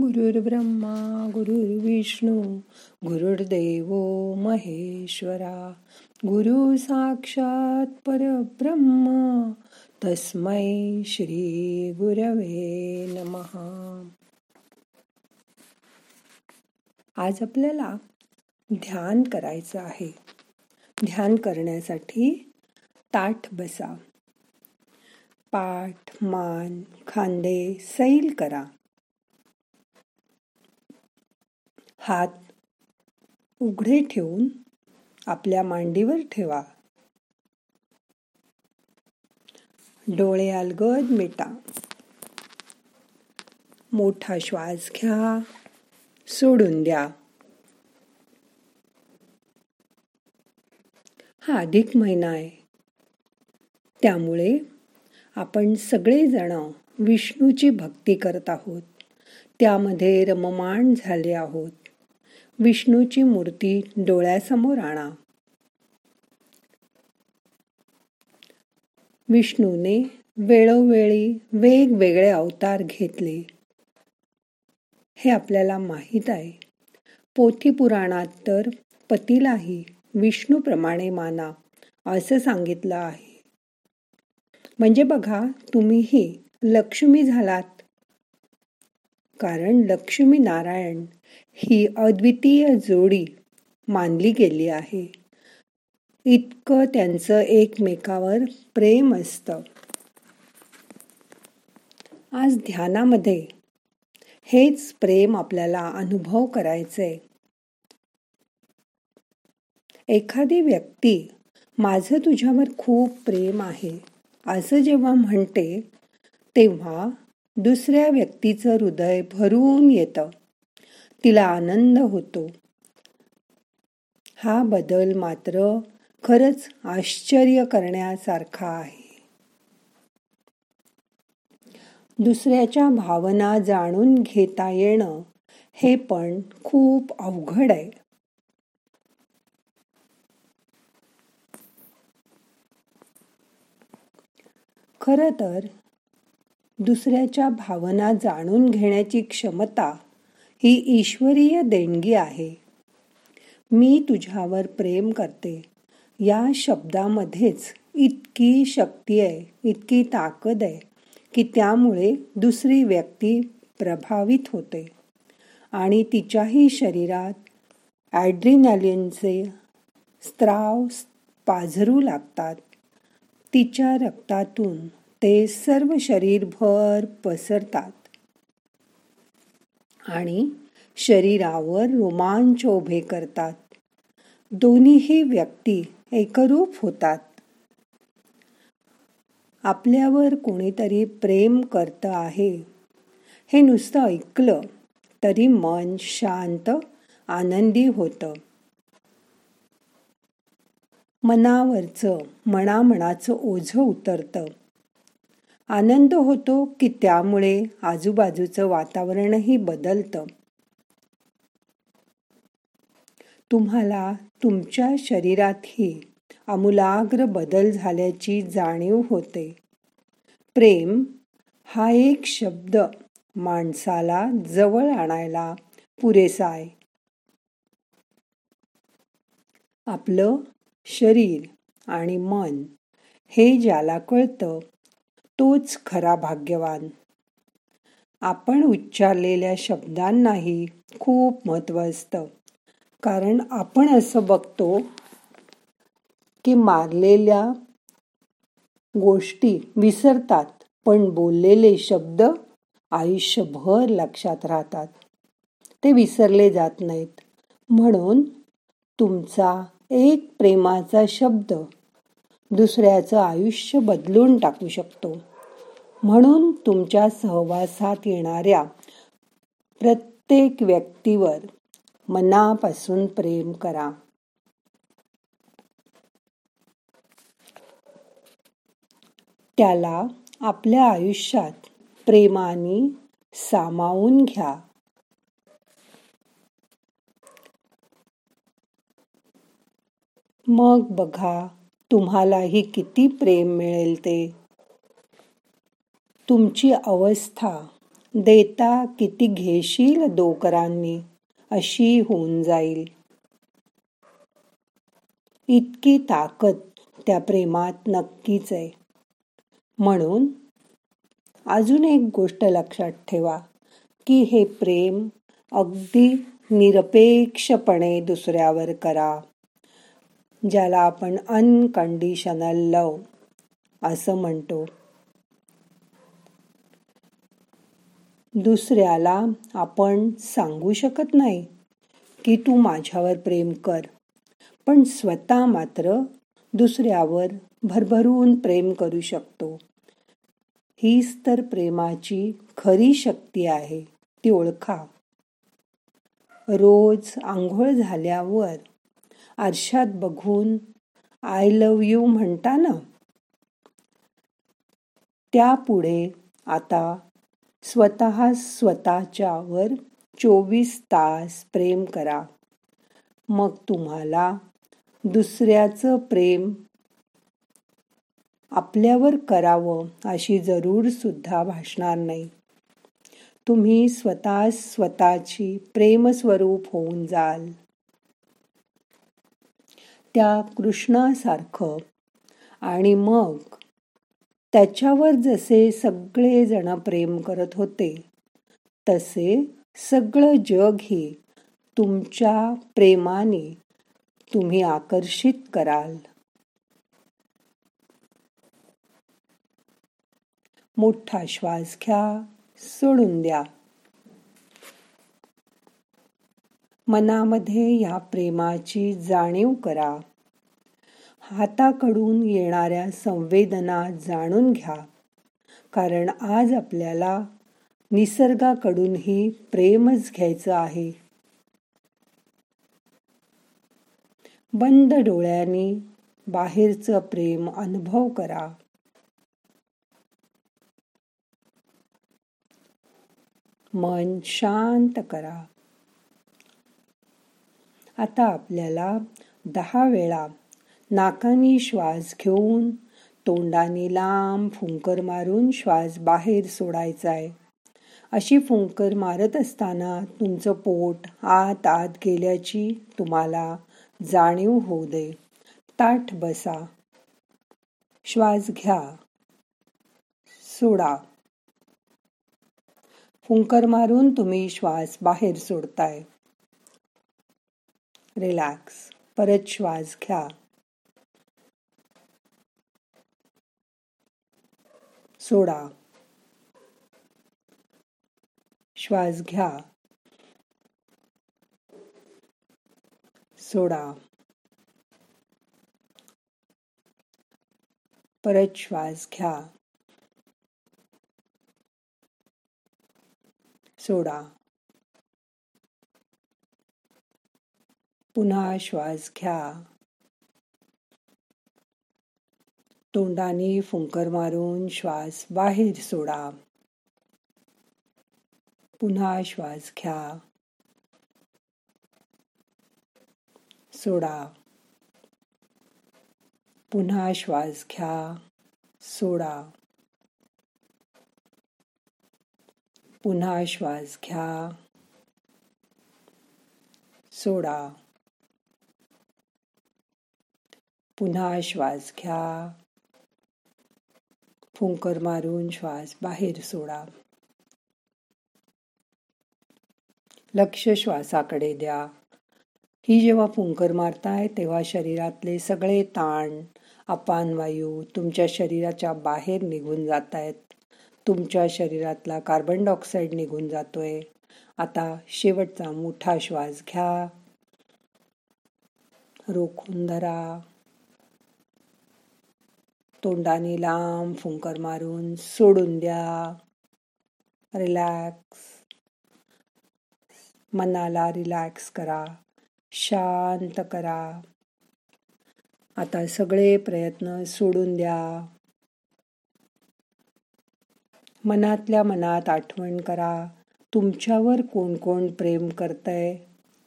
गुरुर्ब्रह्मा गुरुर्विष्णू गुरुर्देव महेश्वरा. गुरु साक्षात परब्रह्म तस्मै श्री गुरवे नमहा आज आपल्याला ध्यान करायचं आहे. ध्यान करण्यासाठी ताठ बसा. पाठ मान खांदे सैल करा. हात उघडे ठेवून आपल्या मांडीवर ठेवा. डोळे अलगद मिटा. मोठा श्वास घ्या. सोडून द्या. हा अधिक महिना आहे. त्यामुळे आपण सगळेजण विष्णूची भक्ती करत आहोत. त्यामध्ये रममाण झाले आहोत. विष्णूची मूर्ती डोळ्यासमोर आणा. विष्णूने वेळोवेळी वेगवेगळे अवतार घेतले. हे आपल्याला माहीत आहे. पोथी पुराणात तर पतीलाही विष्णूप्रमाणे माना असं सांगितलं आहे. म्हणजे बघा तुम्हीही लक्ष्मी झालात. कारण लक्ष्मी नारायण ही अद्वितीय जोडी मानली गेली आहे. इतकं त्यांचं एकमेकावर प्रेम असतं. आज ध्यानामध्ये हेच प्रेम आपल्याला अनुभव करायचंय. एखादी व्यक्ती माझं तुझ्यावर खूप प्रेम आहे असं जेव्हा म्हणते तेव्हा दुसऱ्या व्यक्तीचं हृदय भरून येतं. तिला आनंद होतो. हा बदल मात्र खरच आश्चर्य करण्यासारखा आहे. दुसऱ्याच्या भावना जाणून घेता येणं हे पण खूप अवघड आहे. खर तर दुसऱ्याच्या भावना जाणून घेण्याची क्षमता ही ईश्वरीय देणगी आहे. मी तुझ्यावर प्रेम करते. या शब्दामध्येच इतकी शक्ती आहे इतकी ताकद आहे की त्यामुळे दुसरी व्यक्ती प्रभावित होते. आणि तिच्याही शरीरात ॲड्रिनॅलिनचे स्त्राव पाझरू लागतात. तिच्या रक्तातून ते सर्व शरीरभर पसरतात. आणि शरीरावर रोमांच उभे करतात. दोन्हीही व्यक्ती एकरूप होतात. आपल्यावर कोणीतरी प्रेम करत आहे. हे नुसतं ऐकलं तरी मन शांत आनंदी होतं. मनावरचं मनामनाचं ओझं उतरतं. आनंद होतो की त्यामुळे आजूबाजूचं वातावरणही बदलतं. तुम्हाला तुमच्या शरीरातही आमूलाग्र बदल झाल्याची जाणीव होते. प्रेम हा एक शब्द माणसाला जवळ आणायला पुरेसा आहे. आपलं शरीर आणि मन हे ज्याला कळतं तोच खरा भाग्यवान. आपण उच्चारलेल्या शब्दांनाही खूप महत्त्व असतं. कारण आपण असं बघतो की मारलेल्या गोष्टी विसरतात पण बोललेले शब्द आयुष्यभर लक्षात राहतात. ते विसरले जात नाहीत. म्हणून तुमचा एक प्रेमाचा शब्द दुसऱ्याचं आयुष्य बदलून टाकू शकतो. म्हणून तुमच्या सहवासात येणाऱ्या प्रत्येक व्यक्तीवर मनापासून प्रेम करा. त्याला आपल्या आयुष्यात प्रेमाने सामावून घ्या. मग बघा तुम्हालाही किती प्रेम मिळेल ते. तुमची अवस्था. देता किती घेशील दोकरांनी अशी होऊन जाईल. इतकी ताकद त्या प्रेमात नक्कीच आहे. म्हणून अजून एक गोष्ट लक्षात ठेवा की हे प्रेम अगदी निरपेक्षपणे दुसऱ्यावर करा ज्याला आपण अनकंडिशनल लव असं म्हणतो. दुसऱ्याला आपण सांगू शकत नाही की तू माझ्यावर प्रेम कर पण स्वतः मात्र दुसऱ्यावर भरभरून प्रेम करू शकतो. हीच तर प्रेमाची खरी शक्ती आहे ती ओळखा. रोज आंघोळ झाल्यावर आरशात बघून आय लव यू म्हणता ना? त्यापुढे आता स्वतः स्वतःच्यावर चोवीस तास प्रेम करा. मग तुम्हाला दुसऱ्याचं प्रेम आपल्यावर करावं अशी जरूर सुद्धा भासणार नाही. तुम्ही स्वतः स्वतःची प्रेमस्वरूप होऊन जाल. त्या कृष्णासारखं आणि मग त्याच्यावर जसे सगळे जण प्रेम करत होते तसे सगळं जगही तुमच्या प्रेमाने तुम्ही आकर्षित कराल. मोठा श्वास घ्या सोडून द्या. मनामध्ये या प्रेमाची जाणीव करा. हाताकडून येणाऱ्या संवेदना जाणून घ्या. कारण आज आपल्याला निसर्गाकडूनही प्रेमच घ्यायचं आहे. बंद डोळ्यांनी बाहेरचं प्रेम अनुभव करा. मन शांत करा. आता आपल्याला दहा वेळा नाकाने श्वास घेऊन तोंडाने लांब फुंकर मारून श्वास बाहेर सोडायचा आहे अशी फुंकर मारत असताना तुमचं पोट आत आत गेल्याची तुम्हाला जाणीव होऊ दे. ताठ बसा. श्वास घ्या. सोडा. फुंकर मारून तुम्ही श्वास बाहेर सोडताय. रिलॅक्स. परत श्वास घ्या. सोडा. श्वास घ्या. सोडा. परत श्वास घ्या. सोडा. पुन्हा श्वास घ्या. तोंडाने फुंकर मारून श्वास बाहेर सोडा. पुन्हा श्वास घ्या. सोडा. पुन्हा श्वास घ्या. सोडा. पुन्हा श्वास घ्या. सोडा. पुन्हा श्वास घ्या. फुंकर मारून श्वास बाहेर सोडा. लक्ष श्वासाकडे द्या. ही जेव्हा फुंकर मारताय तेव्हा शरीरातले सगळे ताण अपान वायू तुमच्या शरीराच्या बाहेर निघून जात आहेत तुमच्या शरीरातला कार्बन डायऑक्साईड निघून जातोय. आता शेवटचा मोठा श्वास घ्या. रोखून धरा. तोंडाने लांब फुंकर मारून सोडून द्या. रिलॅक्स मनाला रिलॅक्स करा. शांत करा. आता सगळे प्रयत्न सोडून द्या. मनातल्या मनात आठवण करा. तुमच्यावर कोण कोण प्रेम करतंय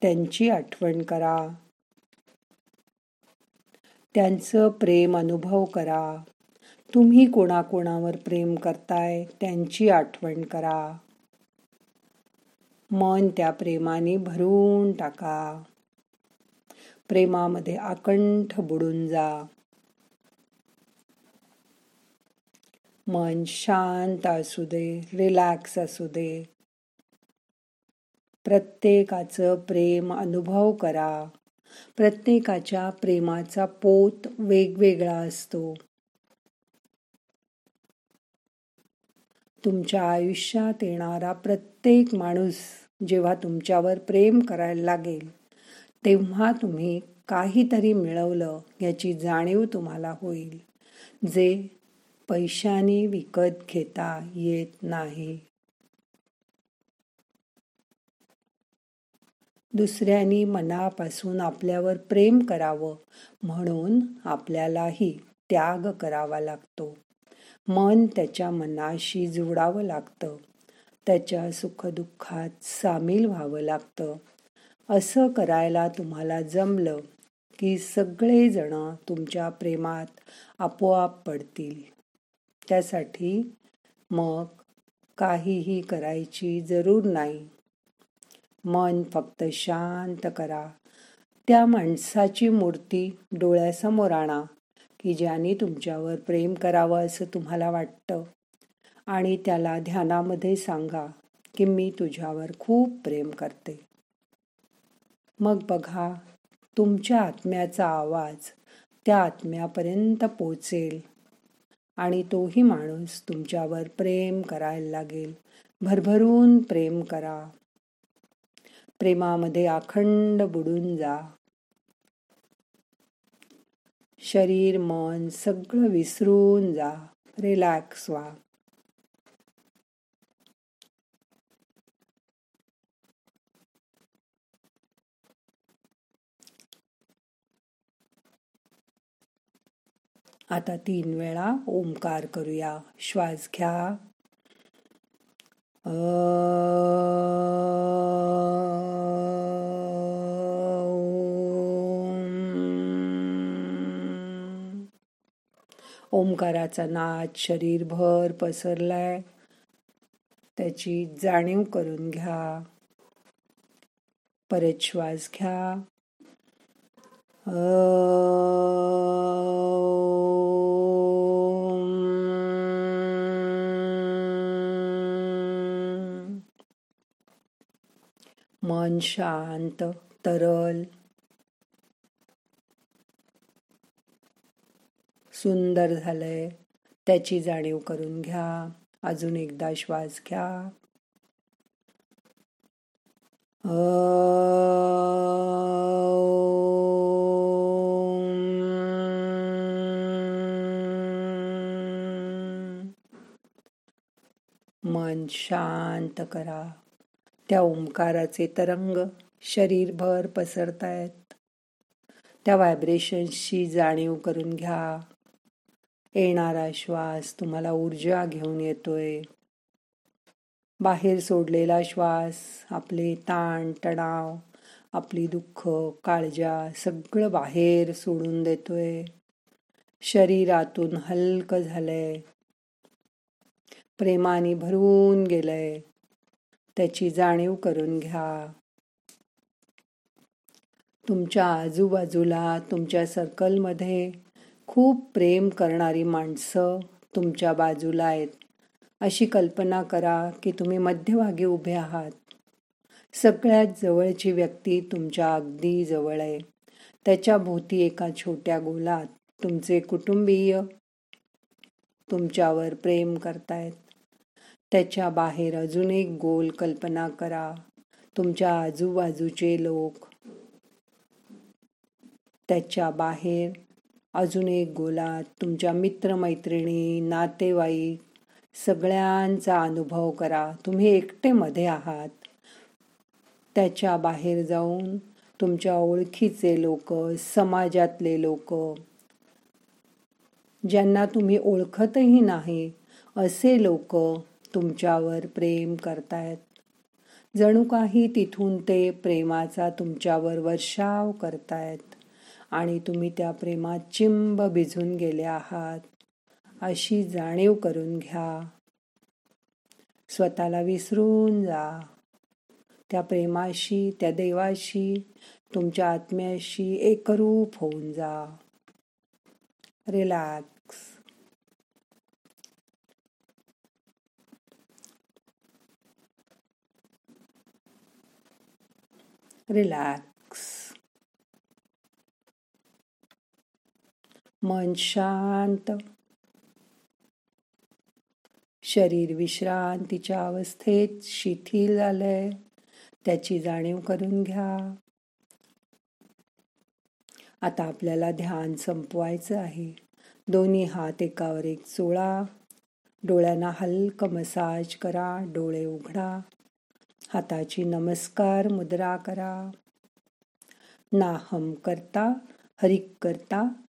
त्यांची आठवण करा. त्यांचं प्रेम अनुभव करा. तुम्ही कोणाकोणावर प्रेम करताय त्यांची आठवण करा. मन त्या प्रेमाने भरून टाका. प्रेमामध्ये आकंठ बुडून जा. मन शांत असू दे रिलॅक्स असू दे. प्रत्येकाचं प्रेम अनुभव करा. प्रत्येकाच्या प्रेमाचा पोत वेगवेगळा असतो. तुमच्या आयुष्यात येणारा प्रत्येक माणूस जेव्हा तुमच्यावर प्रेम करायला लागेल तेव्हा तुम्ही काहीतरी मिळवलं याची जाणीव तुम्हाला होईल जे पैशाने विकत घेता येत नाही. दुसऱ्यांनी मनापासून आपल्यावर प्रेम करावं म्हणून आपल्यालाही त्याग करावा लागतो. मन त्याच्या मनाशी जुडावं लागतं. त्याच्या सुखदुःखात सामील व्हावं लागतं. असं करायला तुम्हाला जमलं की सगळेजण तुमच्या प्रेमात आपोआप पडतील. त्यासाठी मग काहीही करायची जरूर नाही. मन फक्त शांत करा. त्या माणसाची मूर्ती डोळ्यासमोर आणा की ज्याने तुमच्यावर प्रेम करावं असं तुम्हाला वाटतं. आणि त्याला ध्यानामध्ये सांगा की मी तुझ्यावर खूप प्रेम करते. मग बघा तुमच्या आत्म्याचा आवाज त्या आत्म्यापर्यंत पोचेल आणि तोही माणूस तुमच्यावर प्रेम करायला लागेल. भरभरून प्रेम करा. प्रेमामध्ये अखंड बुडून जा. शरीर मन सगळं विसरून जा. रिलॅक्स व्हा. आता तीन वेळा ओंकार करूया. श्वास घ्या. ओंकाराचा नाद शरीरभर पसरलाय. त्याची जाणीव करून घ्या. परत श्वास घ्या. मन शांत तरल. सुंदर झालंय. त्याची जाणीव करून घ्या. अजून एकदा श्वास घ्या. मन शांत करा. त्या ओंकाराचे तरंग शरीरभर पसरतायत. त्या व्हायब्रेशन्सची जाणीव करून घ्या. येणारा श्वास तुम्हाला ऊर्जा घेऊन येतोय. बाहेर सोडलेला श्वास आपले ताण तणाव आपली दुःख काळजा सगळं बाहेर सोडून देतोय. शरीरातून हलक झालंय. प्रेमाने भरून गेलंय. त्याची जाणीव करून घ्या. तुमच्या आजूबाजूला तुमच्या सर्कलमध्ये खूप प्रेम करणारी माणसं तुमच्या बाजूला आहेत. अशी कल्पना करा की तुम्ही मध्यभागी उभे आहात. सगळ्यात जवळची व्यक्ती तुमच्या अगदी जवळ आहे. त्याच्या भोवती एका छोट्या गोलात तुमचे कुटुंबीय तुमच्यावर प्रेम करतायत. त्याच्या बाहेर अजून एक गोल कल्पना करा. तुमच्या आजूबाजूचे लोक त्याच्या बाहेर अजून एक गोलात तुमच्या मित्रमैत्रिणी नातेवाईक सगळ्यांचा अनुभव करा. तुम्ही एकटे मध्ये आहात. त्याच्या बाहेर जाऊन तुमच्या ओळखीचे लोक समाजातले लोक ज्यांना तुम्ही ओळखतही नाही असे लोक तुमच्यावर प्रेम करतायत. जणू काही तिथून ते प्रेमाचा तुमच्यावर वर्षाव करतायत. आणि तुम्ही त्या प्रेमात चिंब भिजून गेले आहात. अशी जाणीव करून घ्या. स्वतःला विसरून जा. त्या प्रेमाशी त्या देवाशी तुमच्या आत्म्याशी एकरूप होऊन जा. रिलॅक्स. रिलॅक्स. मन शांत. शरीर विश्रांतीच्या अवस्थेत शिथिल झालंय त्याची जाणीव करून घ्या. आता आपल्याला ध्यान संपवायचं आहे. दोन्ही हात एकावर एक चोळा. डोळ्यांना हलकं मसाज करा. डोळे उघडा. हाताची नमस्कार मुद्रा करा. नाहम करता हरिक करता